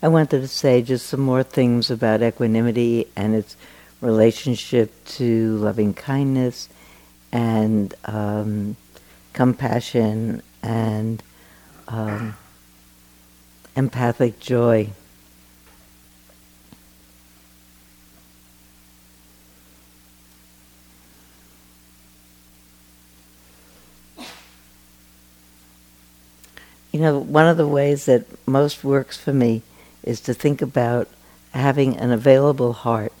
I wanted to say just some more things about equanimity and its relationship to loving kindness and um, compassion and um, empathic joy. You know, one of the ways that most works for me is to think about having an available heart.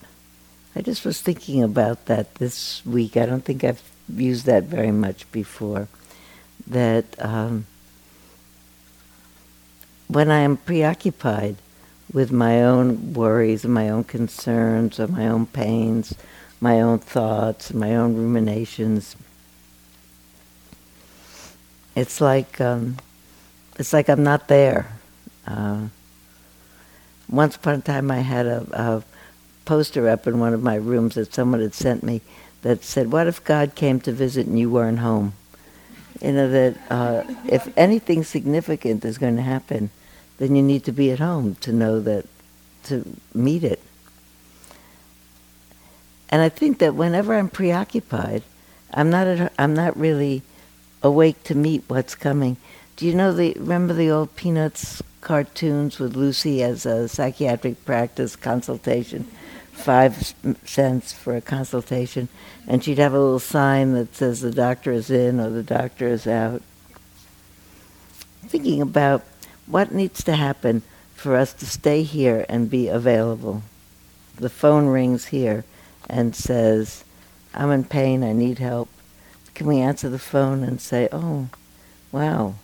I just was thinking about that this week. I don't think I've used that very much before. That um, when I am preoccupied with my own worries and my own concerns or my own pains, my own thoughts, and my own ruminations, it's like um, it's like I'm not there. Uh, once upon a time, I had a, a poster up in one of my rooms that someone had sent me that said, "What if God came to visit and you weren't home?" You know that uh, if anything significant is going to happen, then you need to be at home to know that to meet it. And I think that whenever I'm preoccupied, I'm not at, I'm not really awake to meet what's coming. Do you know the remember the old Peanuts cartoons with Lucy as a psychiatric practice consultation, five cents for a consultation, and she'd have a little sign that says the doctor is in or the doctor is out. Thinking about what needs to happen for us to stay here and be available. The phone rings here and says, I'm in pain, I need help. Can we answer the phone and say, oh, wow,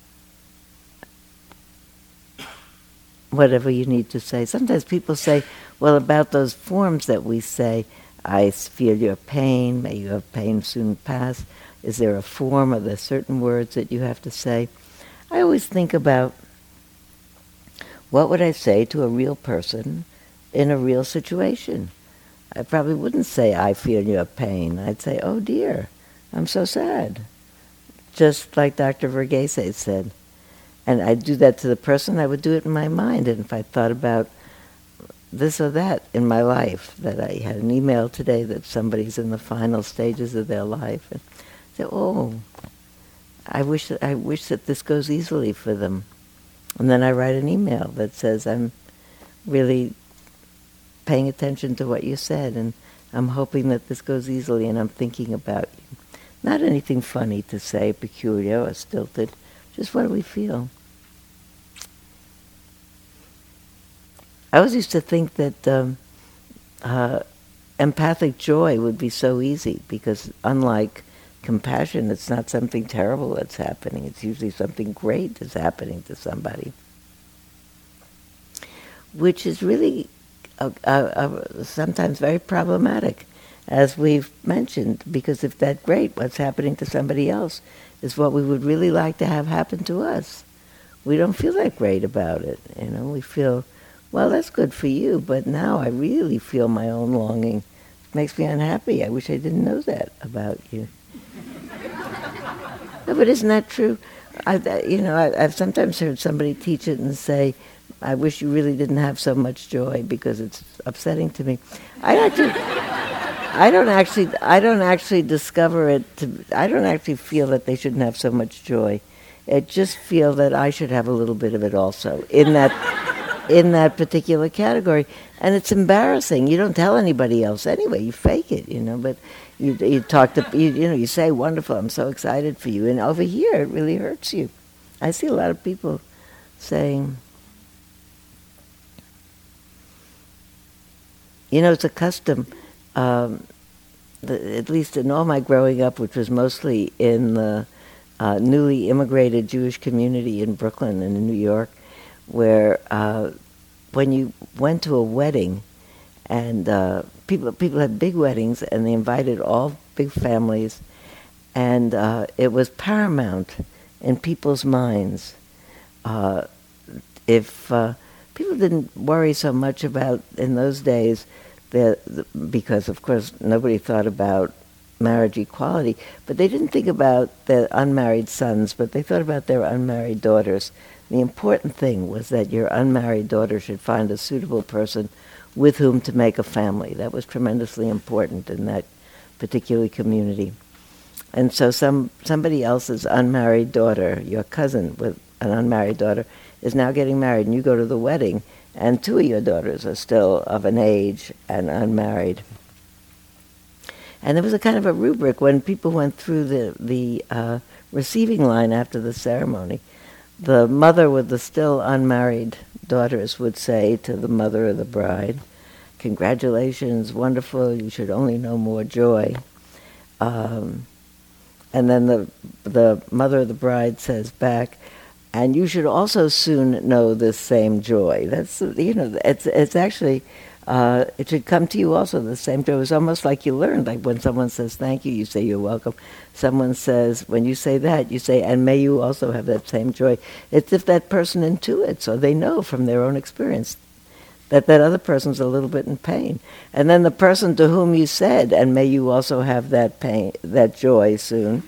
whatever you need to say. Sometimes people say, well, about those forms that we say, I feel your pain, may your pain soon pass. Is there a form? Are there certain words that you have to say? I always think about what would I say to a real person in a real situation? I probably wouldn't say, I feel your pain. I'd say, oh dear, I'm so sad. Just like Dr. Verghese said. And I'd do that to the person, I would do it in my mind. And if I thought about this or that in my life, that I had an email today that somebody's in the final stages of their life, and say, oh, I wish that, I wish that this goes easily for them. And then I write an email that says, I'm really paying attention to what you said, and I'm hoping that this goes easily, and I'm thinking about you. Not anything funny to say, peculiar or stilted, just what do we feel? I always used to think that um, uh, empathic joy would be so easy because, unlike compassion, it's not something terrible that's happening. It's usually something great that's happening to somebody, which is really uh, uh, sometimes very problematic, as we've mentioned, because if that great, what's happening to somebody else is what we would really like to have happen to us. We don't feel that great about it. You know, we feel, well, that's good for you, but now I really feel my own longing. It makes me unhappy. I wish I didn't know that about you. no, but isn't that true? I, you know, I, I've sometimes heard somebody teach it and say, I wish you really didn't have so much joy because it's upsetting to me. I actually. I don't actually I don't actually discover it to I don't actually feel that they shouldn't have so much joy. I just feel that I should have a little bit of it also in that in that particular category. And it's embarrassing. You don't tell anybody else anyway. You fake it, you know, but you you talk to you, you know, you say wonderful, I'm so excited for you. And over here it really hurts you. I see a lot of people saying you know, it's a custom um, the, at least in all my growing up, which was mostly in the uh, newly immigrated Jewish community in Brooklyn and in New York, where uh, when you went to a wedding, and uh, people people had big weddings, and they invited all big families, and uh, it was paramount in people's minds. Uh, if uh, people didn't worry so much about in those days because of course nobody thought about marriage equality, but they didn't think about their unmarried sons, but they thought about their unmarried daughters. The important thing was that your unmarried daughter should find a suitable person with whom to make a family. That was tremendously important in that particular community. And so some somebody else's unmarried daughter, your cousin with an unmarried daughter, is now getting married, and you go to the wedding, and two of your daughters are still of an age and unmarried. And there was a kind of a rubric when people went through the the uh, receiving line after the ceremony. The mother with the still unmarried daughters would say to the mother of the bride, "Congratulations, wonderful! You should only know more joy." Um, and then the the mother of the bride says back, and you should also soon know this same joy. That's you know, it's it's actually uh, it should come to you also the same joy. It's almost like you learned. Like when someone says thank you, you say you're welcome. Someone says when you say that, you say and may you also have that same joy. It's if that person intuits or they know from their own experience that that other person's a little bit in pain. And then the person to whom you said, and may you also have that pain, that joy soon,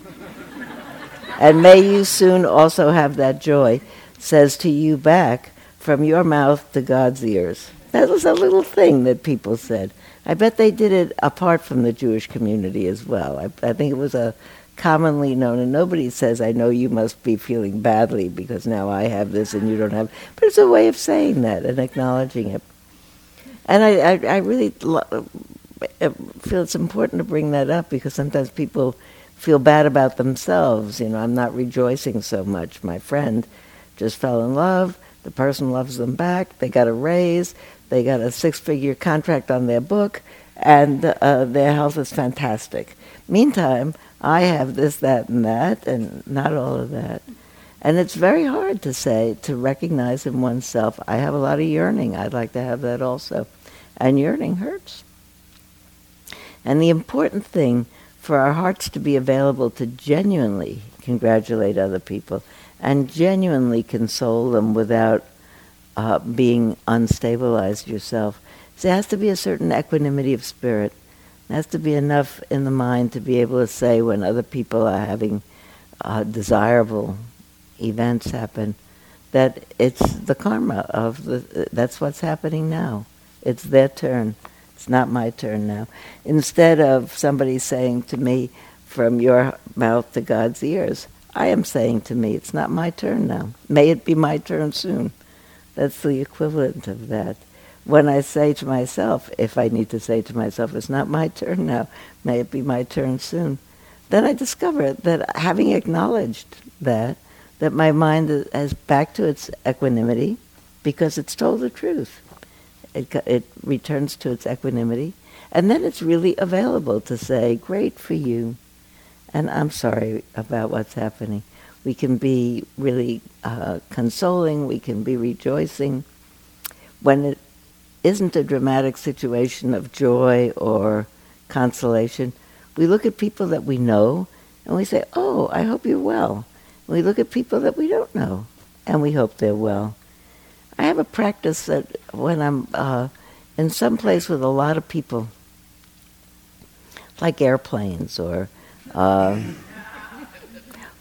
and may you soon also have that joy, says to you back from your mouth to God's ears. That was a little thing that people said. I bet they did it apart from the Jewish community as well. I, I think it was a commonly known, and nobody says, I know you must be feeling badly because now I have this and you don't have. But it's a way of saying that and acknowledging it. And I, I, I really lo- feel it's important to bring that up because sometimes people feel bad about themselves. You know, I'm not rejoicing so much. My friend just fell in love. The person loves them back. They got a raise. They got a six-figure contract on their book, and uh, their health is fantastic. Meantime, I have this, that, and that, and not all of that. And it's very hard to say, to recognize in oneself, I have a lot of yearning. I'd like to have that also. And yearning hurts. And the important thing for our hearts to be available to genuinely congratulate other people and genuinely console them without uh, being unstabilized yourself. So there has to be a certain equanimity of spirit. There has to be enough in the mind to be able to say when other people are having uh, desirable events happen that it's the karma of the that's what's happening now. It's their turn. It's not my turn now. Instead of somebody saying to me from your mouth to God's ears, I am saying to me, it's not my turn now. May it be my turn soon. That's the equivalent of that. When I say to myself, if I need to say to myself, it's not my turn now, may it be my turn soon, then I discover that having acknowledged that, that my mind is back to its equanimity because it's told the truth. It, it returns to its equanimity. And then it's really available to say, great for you. And I'm sorry about what's happening. We can be really uh, consoling. We can be rejoicing. When it isn't a dramatic situation of joy or consolation, we look at people that we know and we say, oh, I hope you're well. We look at people that we don't know and we hope they're well. I have a practice that when I'm uh, in some place with a lot of people, like airplanes or uh,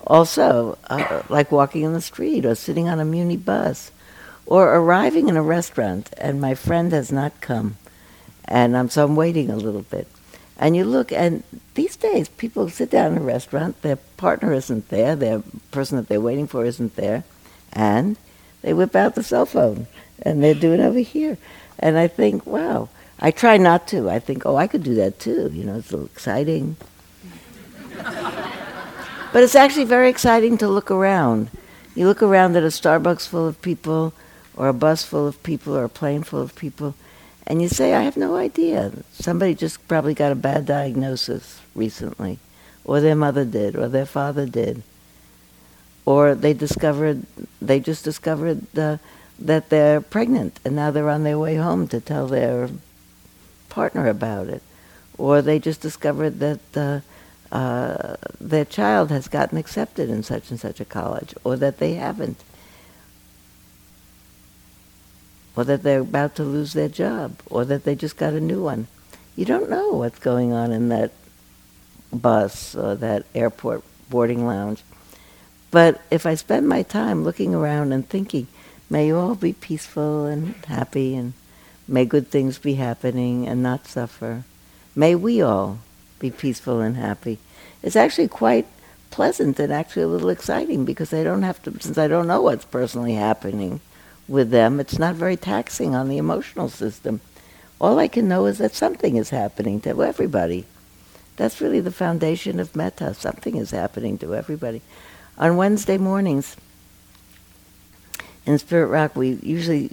also uh, like walking in the street or sitting on a muni bus or arriving in a restaurant and my friend has not come and I'm, so I'm waiting a little bit. And you look, and these days people sit down in a restaurant, their partner isn't there, their person that they're waiting for isn't there, and they whip out the cell phone and they're doing over here. And I think, wow. I try not to. I think, oh, I could do that too. You know, it's a little exciting. but it's actually very exciting to look around. You look around at a Starbucks full of people, or a bus full of people, or a plane full of people, and you say, I have no idea. Somebody just probably got a bad diagnosis recently, or their mother did, or their father did or they discovered they just discovered that they're pregnant and now they're on their way home to tell their partner about it, or they just discovered that uh, uh, their child has gotten accepted in such and such a college, or that they haven't, or that they're about to lose their job, or that they just got a new one. You don't know what's going on in that bus or that airport boarding lounge. But if I spend my time looking around and thinking, may you all be peaceful and happy and may good things be happening and not suffer. May we all be peaceful and happy. It's actually quite pleasant and actually a little exciting because I don't have to, since I don't know what's personally happening with them, it's not very taxing on the emotional system. All I can know is that something is happening to everybody. That's really the foundation of metta. Something is happening to everybody. On Wednesday mornings in Spirit Rock, we usually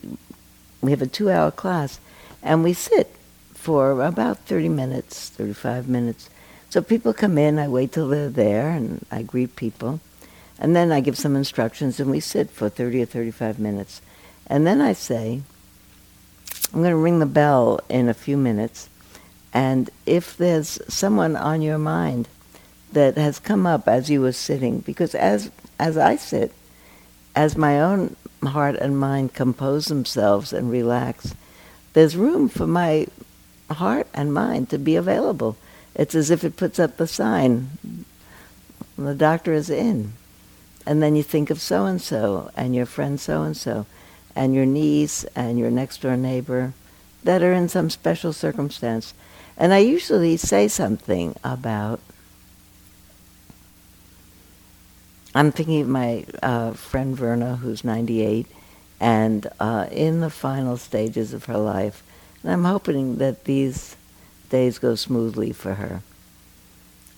we have a two-hour class, and we sit for about 30 minutes, 35 minutes. So people come in, I wait till they're there, and I greet people. And then I give some instructions, and we sit for 30 or 35 minutes. And then I say, I'm going to ring the bell in a few minutes. And if there's someone on your mind that has come up as you were sitting, because as, as I sit, as my own heart and mind compose themselves and relax, there's room for my heart and mind to be available. It's as if it puts up the sign, the doctor is in. And then you think of so and so, and your friend so and so, and your niece, and your next door neighbor that are in some special circumstance. And I usually say something about, I'm thinking of my uh, friend Verna, who's 98, and uh, in the final stages of her life. And I'm hoping that these days go smoothly for her.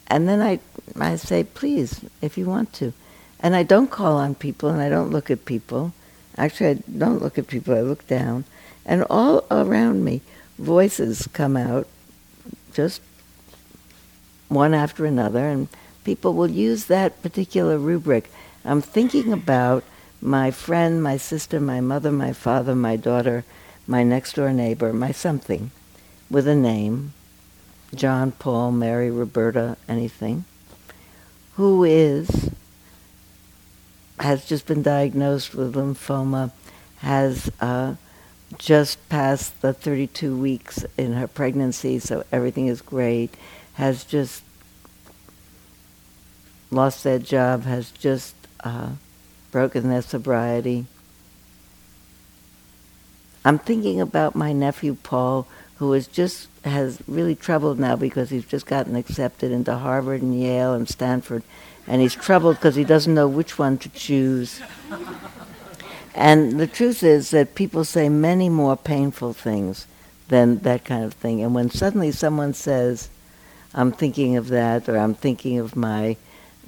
And then I, I say, please, if you want to. And I don't call on people and I don't look at people. Actually, I don't look at people, I look down. And all around me, voices come out, just one after another, and people will use that particular rubric. I'm thinking about my friend, my sister, my mother, my father, my daughter, my next door neighbor, my something, with a name, John, Paul, Mary, Roberta, anything, who is, has just been diagnosed with lymphoma, has uh, just passed the 32 weeks in her pregnancy, so everything is great, has just lost their job, has just uh, broken their sobriety. I'm thinking about my nephew Paul, who is just has really troubled now because he's just gotten accepted into Harvard and Yale and Stanford, and he's troubled because he doesn't know which one to choose. And the truth is that people say many more painful things than that kind of thing. And when suddenly someone says, I'm thinking of that, or I'm thinking of my,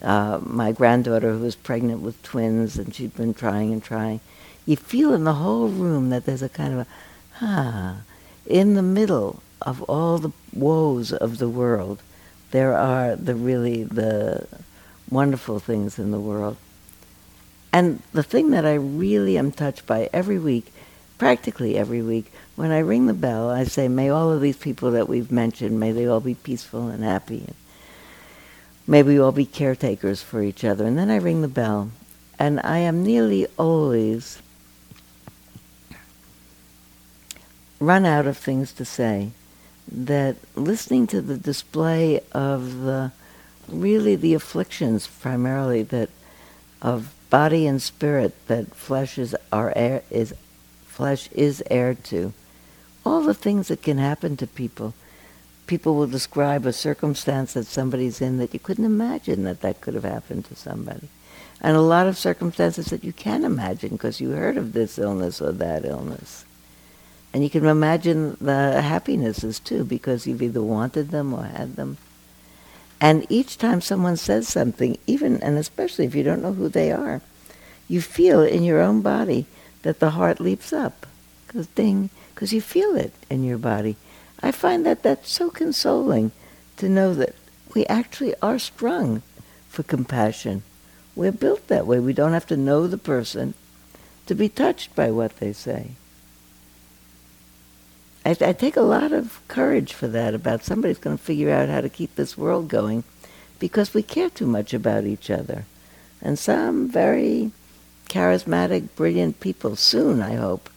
uh, my granddaughter who was pregnant with twins and she'd been trying and trying, you feel in the whole room that there's a kind of a, ah, in the middle of all the woes of the world, there are the really the wonderful things in the world. And the thing that I really am touched by every week, practically every week, when I ring the bell, I say, may all of these people that we've mentioned, may they all be peaceful and happy. And may we all be caretakers for each other. And then I ring the bell. And I am nearly always run out of things to say. That listening to the display of the really the afflictions primarily that of body and spirit that flesh is our air is flesh is heir to. All the things that can happen to people. People will describe a circumstance that somebody's in that you couldn't imagine that that could have happened to somebody. And a lot of circumstances that you can imagine because you heard of this illness or that illness. And you can imagine the happinesses too because you've either wanted them or had them. And each time someone says something, even and especially if you don't know who they are, you feel in your own body that the heart leaps up. Because ding, because you feel it in your body. I find that that's so consoling to know that we actually are strung for compassion. We're built that way. We don't have to know the person to be touched by what they say. I, I take a lot of courage for that about somebody's going to figure out how to keep this world going because we care too much about each other. And some very charismatic, brilliant people soon, I hope,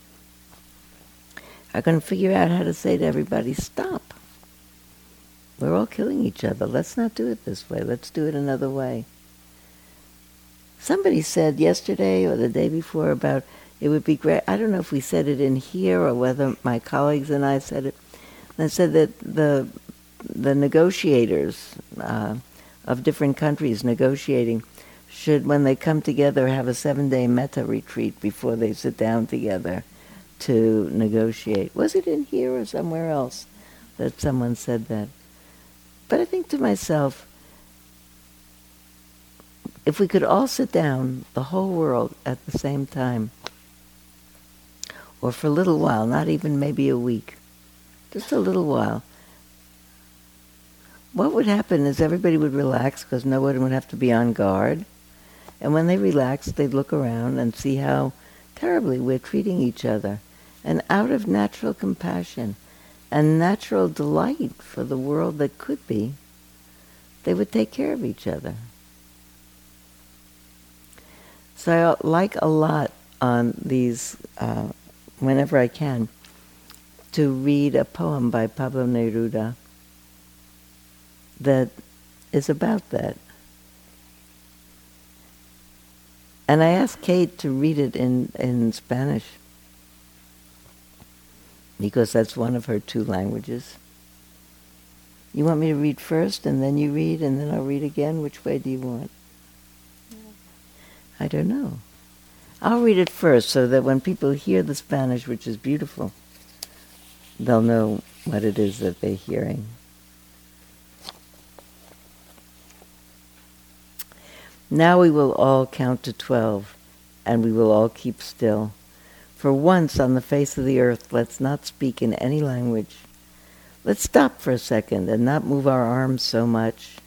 are going to figure out how to say to everybody, stop. We're all killing each other. Let's not do it this way. Let's do it another way. somebody said yesterday or the day before about it would be great. I don't know if we said it in here or whether my colleagues and I said it. They said that the the negotiators uh, of different countries negotiating should, when they come together, have a seven-day metta retreat before they sit down together to negotiate. Was it in here or somewhere else that someone said that? But I think to myself, if we could all sit down, the whole world, at the same time, or for a little while, not even maybe a week, just a little while, what would happen is everybody would relax because no one would have to be on guard. And when they relaxed, they'd look around and see how terribly we're treating each other. And out of natural compassion and natural delight for the world that could be, they would take care of each other. So I like a lot on these, uh, whenever I can, to read a poem by Pablo Neruda that is about that. And I asked Kate to read it in, in Spanish because that's one of her two languages. You want me to read first and then you read and then I'll read again? Which way do you want? I don't know. I'll read it first so that when people hear the Spanish, which is beautiful, they'll know what it is that they're hearing. Now we will all count to twelve, and we will all keep still. For once on the face of the earth, let's not speak in any language. Let's stop for a second and not move our arms so much.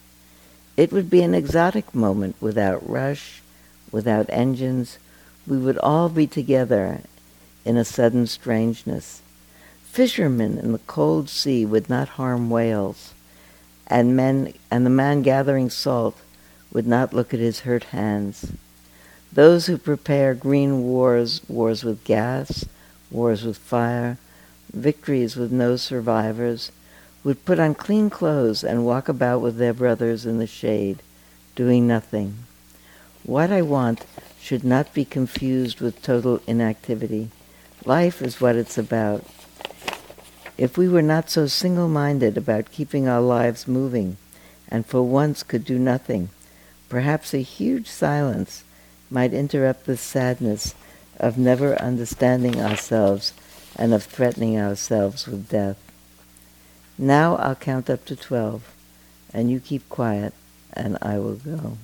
It would be an exotic moment without rush, without engines. We would all be together in a sudden strangeness. Fishermen in the cold sea would not harm whales, and men and the man gathering salt would not look at his hurt hands. Those who prepare green wars, wars with gas, wars with fire, victories with no survivors, would put on clean clothes and walk about with their brothers in the shade, doing nothing. What I want should not be confused with total inactivity. Life is what it's about. If we were not so single-minded about keeping our lives moving, and for once could do nothing, Perhaps a huge silence might interrupt the sadness of never understanding ourselves and of threatening ourselves with death. Now I'll count up to twelve, and you keep quiet, and I will go.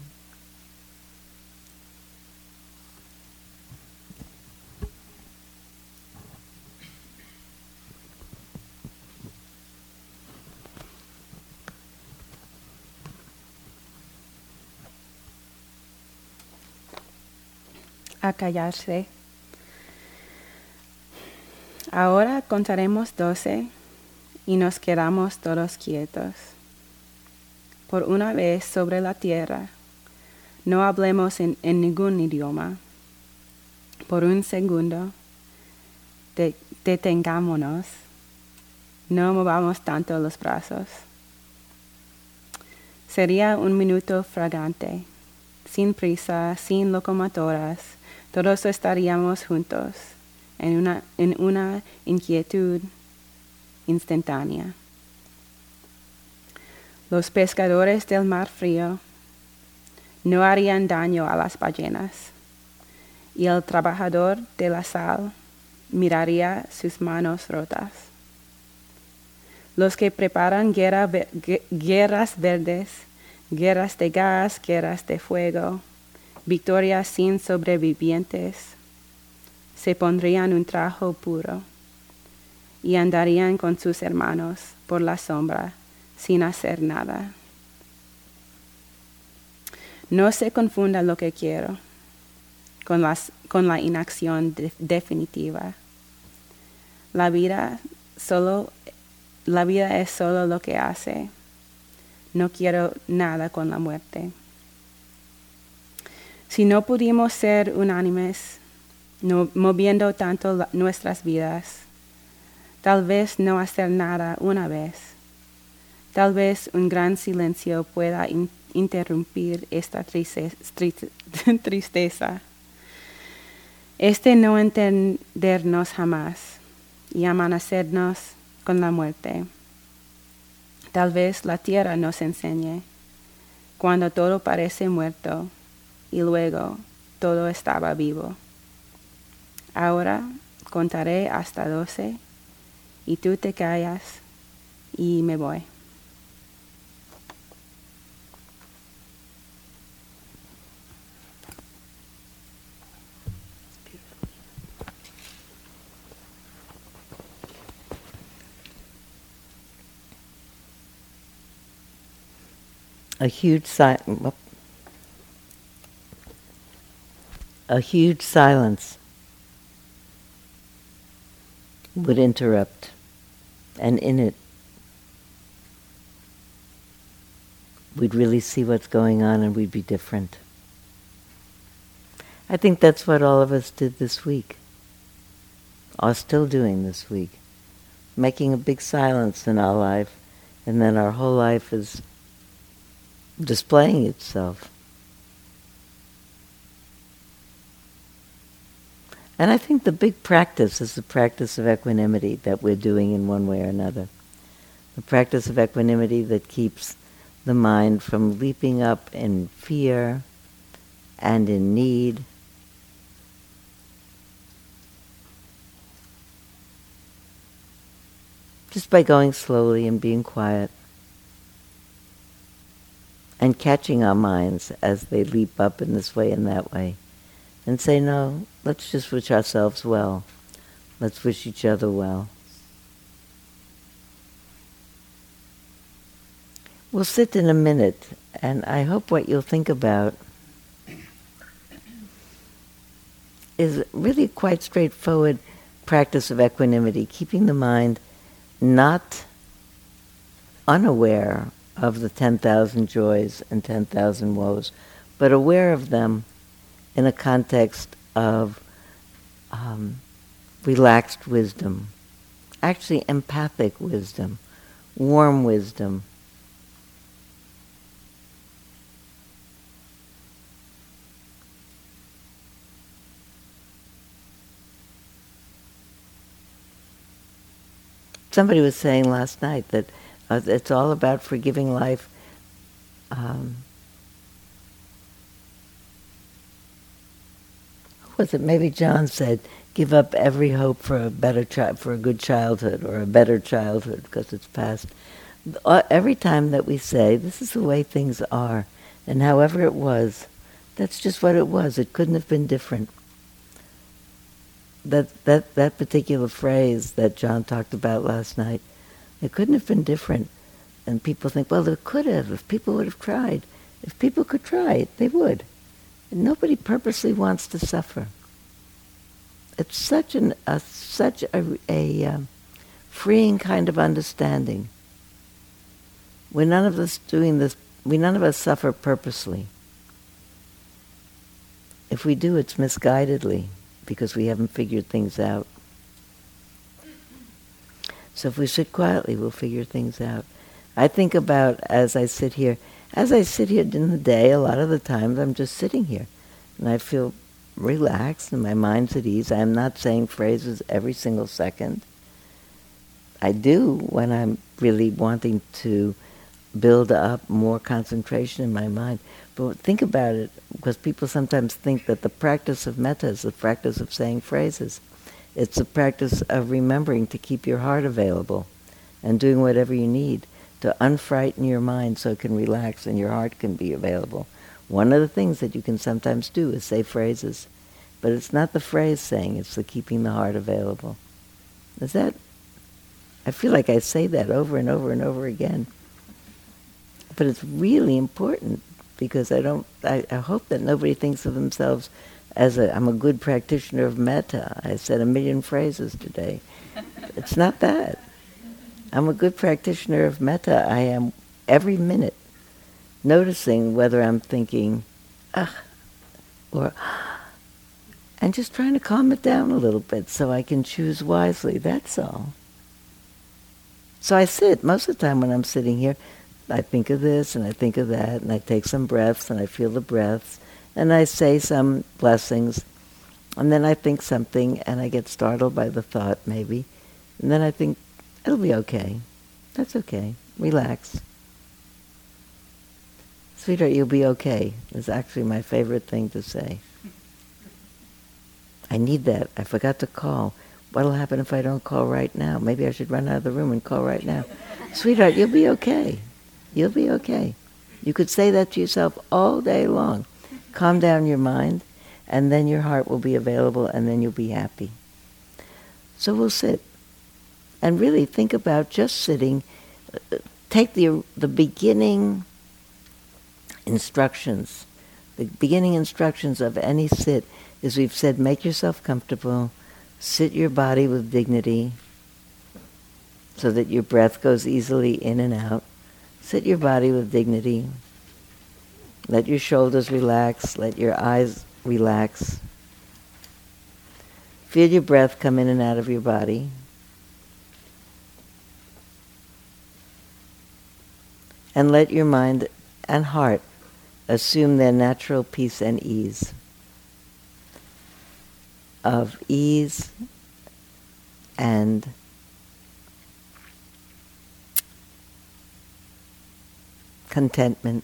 A callarse. Ahora contaremos doce y nos quedamos todos quietos. Por una vez sobre la tierra, no hablemos en, ningún idioma. Por un segundo, detengámonos. No movamos tanto los brazos. Sería un minuto fragante, sin prisa, sin locomotoras, todos estaríamos juntos en una, en una inquietud instantánea. Los pescadores del mar frío no harían daño a las ballenas y el trabajador de la sal miraría sus manos rotas. Los que preparan guerras verdes, guerras de gas, guerras de fuego, victorias sin sobrevivientes, se pondrían un trajo puro y andarían con sus hermanos por la sombra sin hacer nada. No se confunda lo que quiero con, con la inacción definitiva. La vida, solo, la vida es solo lo que hace. No quiero nada con la muerte. Si no pudimos ser unánimes, no, moviendo tanto nuestras vidas, tal vez no hacer nada una vez, tal vez un gran silencio pueda interrumpir esta tristeza. Este no entendernos jamás y amanecernos con la muerte. Tal vez la tierra nos enseñe cuando todo parece muerto y luego todo estaba vivo. Ahora contaré hasta doce y tú te callas y me voy. a huge si- a huge silence would interrupt, and in it, we'd really see what's going on and we'd be different. I think that's what all of us did this week, are still doing this week, making a big silence in our life, and then our whole life is displaying itself. And I think the big practice is the practice of equanimity that we're doing in one way or another. The practice of equanimity that keeps the mind from leaping up in fear and in need. Just by going slowly and being quiet and catching our minds as they leap up in this way and that way and say, no, let's just wish ourselves well. Let's wish each other well. We'll sit in a minute, and I hope what you'll think about is really quite straightforward practice of equanimity, keeping the mind not unaware of the 10,000 joys and 10,000 woes, but aware of them in a context of um, relaxed wisdom, actually empathic wisdom, warm wisdom. Somebody was saying last night that uh, it's all about forgiving life. Um, was it? Maybe John said, "Give up every hope for a better chi- for a good childhood or a better childhood because it's past." Uh, every time that we say, "This is the way things are," and however it was, that's just what it was. It couldn't have been different. That that that particular phrase that John talked about last night it couldn't have been different. And people think, well, it could have if people would have tried. If people could try they would. Nobody purposely wants to suffer. It's such an a, such a, a um, freeing kind of understanding. We're none of us doing this. We none of us suffer purposely. If we do, it's misguidedly because we haven't figured things out. So if we sit quietly, we'll figure things out. I think about as I sit here, as I sit here in the day, a lot of the times I'm just sitting here. And I feel relaxed and my mind's at ease. I'm not saying phrases every single second. I do when I'm really wanting to build up more concentration in my mind. But think about it, because people sometimes think that the practice of metta is the practice of saying phrases. It's the practice of remembering to keep your heart available and doing whatever you need to unfrighten your mind so it can relax and your heart can be available. One of the things that you can sometimes do is say phrases, but it's not the phrase saying, it's the keeping the heart available. Is that? I feel like I say that over and over and over again. But it's really important because I don't, I, I hope that nobody thinks of themselves as a, I'm a good practitioner of metta. I said a million phrases today. it's not that. I'm a good practitioner of metta. I am every minute noticing whether I'm thinking, ah, or, and just trying to calm it down a little bit so I can choose wisely. That's all. So I sit most of the time when I'm sitting here. I think of this and I think of that, and I take some breaths and I feel the breaths, and I say some blessings, and then I think something and I get startled by the thought maybe, and then I think it'll be okay. That's okay. Relax. Sweetheart, you'll be okay. Is actually my favorite thing to say. I need that. I forgot to call. What'll happen if I don't call right now? Maybe I should run out of the room and call right now. Sweetheart, you'll be okay. You'll be okay. You could say that to yourself all day long. Calm down your mind, and then your heart will be available, and then you'll be happy. So we'll sit and really think about just sitting. Uh, take the, the beginning instructions. The beginning instructions of any sit is we've said make yourself comfortable, sit your body with dignity so that your breath goes easily in and out. Sit your body with dignity. Let your shoulders relax, let your eyes relax. Feel your breath come in and out of your body. And let your mind and heart assume their natural peace and ease. Of ease and contentment,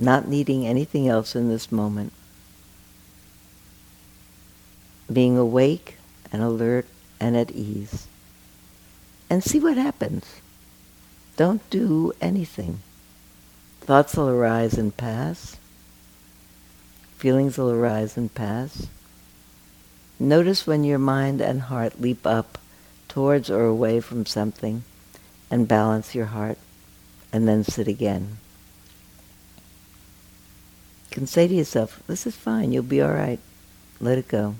not needing anything else in this moment. Being awake and alert and at ease. And see what happens. Don't do anything. Thoughts will arise and pass. Feelings will arise and pass. Notice when your mind and heart leap up towards or away from something and balance your heart and then sit again. You can say to yourself, this is fine, you'll be all right. Let it go.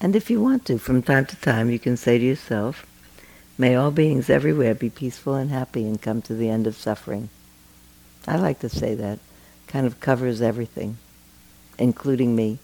And if you want to, from time to time, you can say to yourself, May all beings everywhere be peaceful and happy and come to the end of suffering. I like to say that. Kind of covers everything, including me.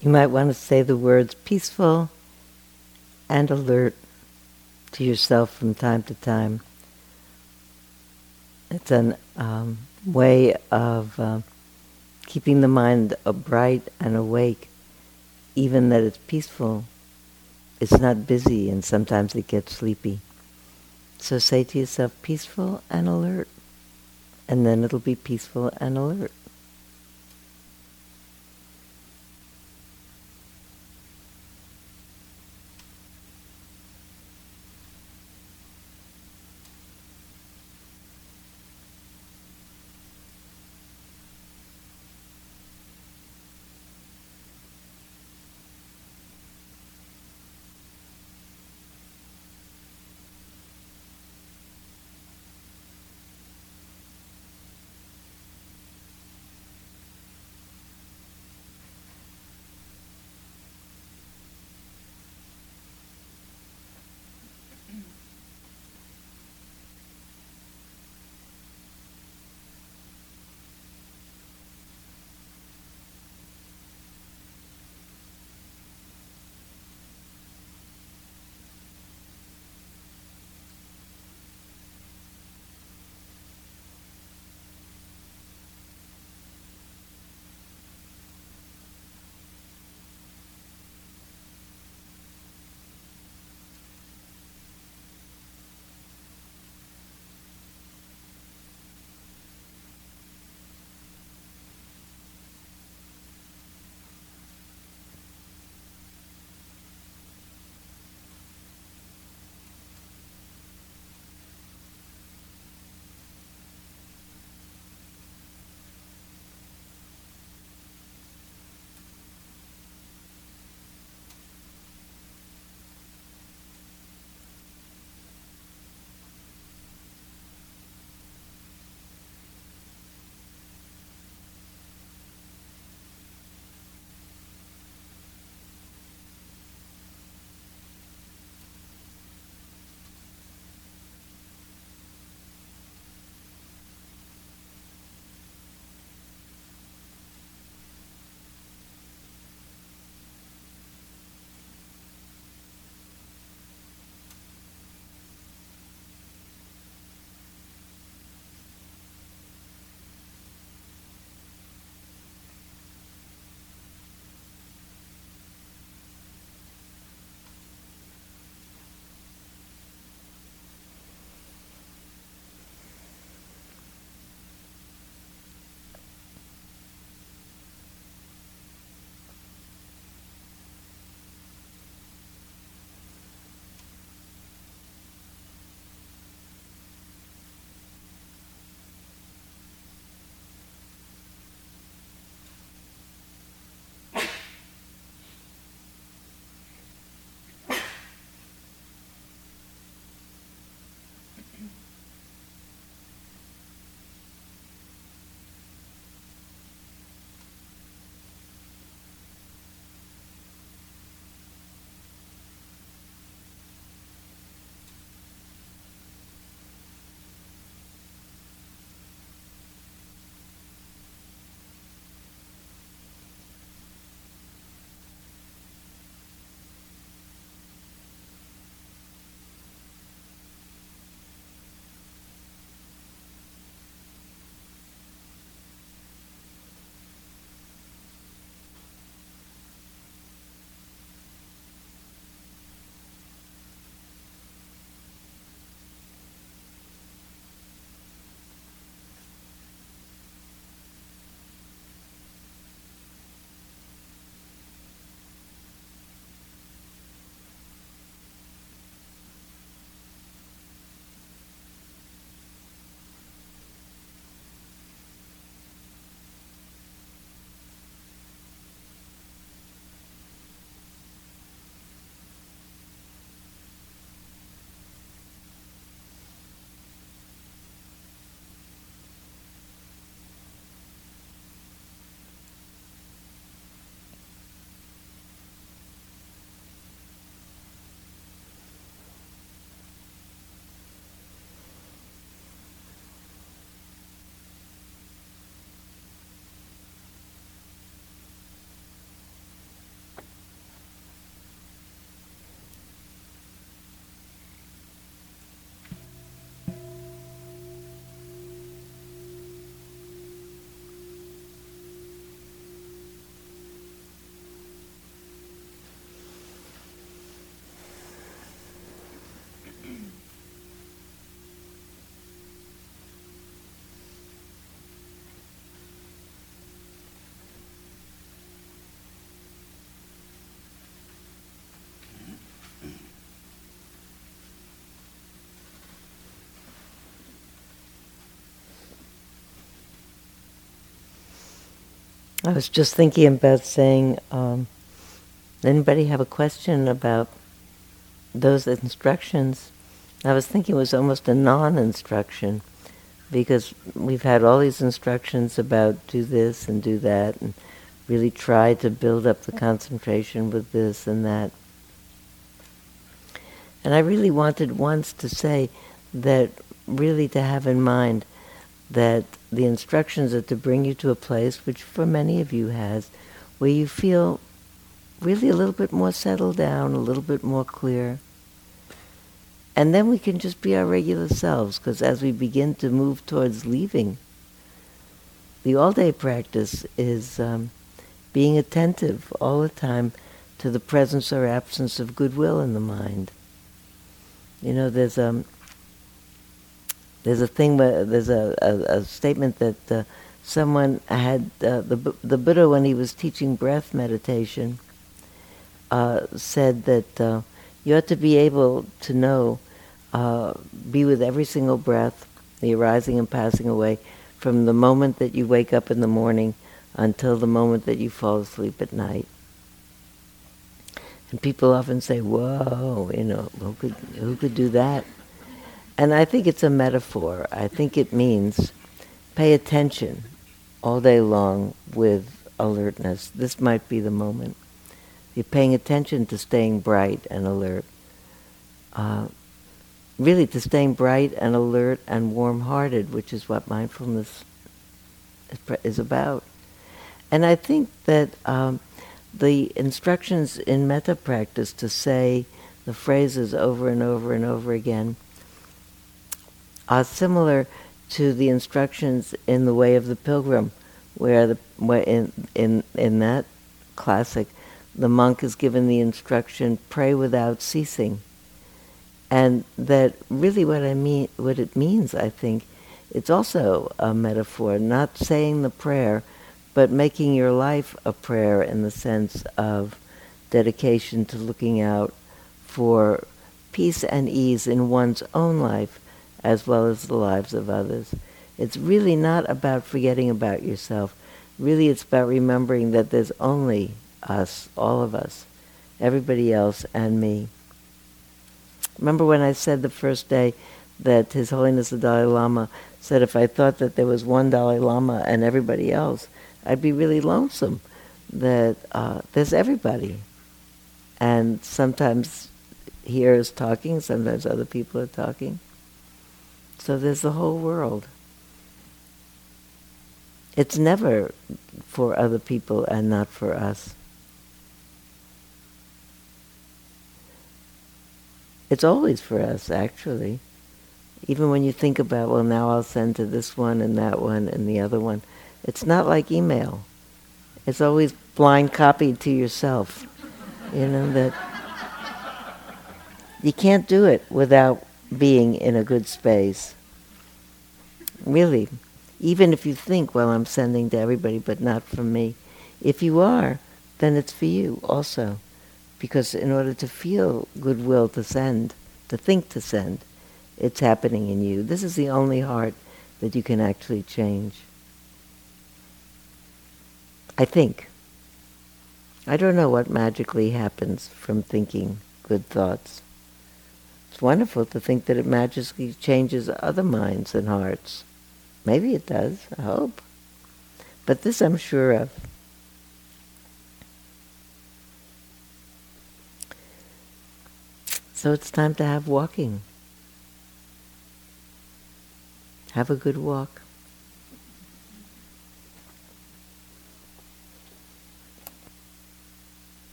You might want to say the words peaceful and alert to yourself from time to time. It's a um, way of uh, keeping the mind bright and awake, even that it's peaceful. It's not busy and sometimes it gets sleepy. So say to yourself, peaceful and alert. And then it'll be peaceful and alert. I was just thinking about saying, um, anybody have a question about those instructions? I was thinking it was almost a non-instruction because we've had all these instructions about do this and do that and really try to build up the concentration with this and that. And I really wanted once to say that really to have in mind that the instructions are to bring you to a place, which for many of you has, where you feel really a little bit more settled down, a little bit more clear. And then we can just be our regular selves, because as we begin to move towards leaving, the all day practice is um, being attentive all the time to the presence or absence of goodwill in the mind. You know, there's um, there's a thing, where, there's a, a, a statement that uh, someone had, uh, the, the Buddha, when he was teaching breath meditation, uh, said that uh, you ought to be able to know, uh, be with every single breath, the arising and passing away, from the moment that you wake up in the morning until the moment that you fall asleep at night. And people often say, "Whoa, you know, who could who could do that?" And I think it's a metaphor. I think it means pay attention all day long with alertness. This might be the moment. You're paying attention to staying bright and alert. Uh, really, to staying bright and alert and warm-hearted, which is what mindfulness is about. And I think that um, the instructions in metta practice to say the phrases over and over and over again are similar to the instructions in the Way of the Pilgrim, where the in in in that classic, the monk is given the instruction pray without ceasing, and that really what I mean what it means I think it's also a metaphor, not saying the prayer but making your life a prayer in the sense of dedication to looking out for peace and ease in one's own life as well as the lives of others. It's really not about forgetting about yourself. Really, it's about remembering that there's only us, all of us, everybody else, and me. Remember when I said the first day that His Holiness the Dalai Lama said if I thought that there was one Dalai Lama and everybody else, I'd be really lonesome that uh, there's everybody. And sometimes here is talking, sometimes other people are talking. So there's the whole world. It's never for other people and not for us. It's always for us, actually. Even when you think about, well, now I'll send to this one and that one and the other one. It's not like email. It's always blind copied to yourself. You know, that you can't do it without being in a good space. Really. Even if you think, well, I'm sending to everybody, but not from me. If you are, then it's for you also. Because in order to feel goodwill to send, to think to send, it's happening in you. This is the only heart that you can actually change. I think. I don't know what magically happens from thinking good thoughts. It's wonderful to think that it magically changes other minds and hearts. Maybe it does, I hope. But this I'm sure of. So it's time to have walking. Have a good walk.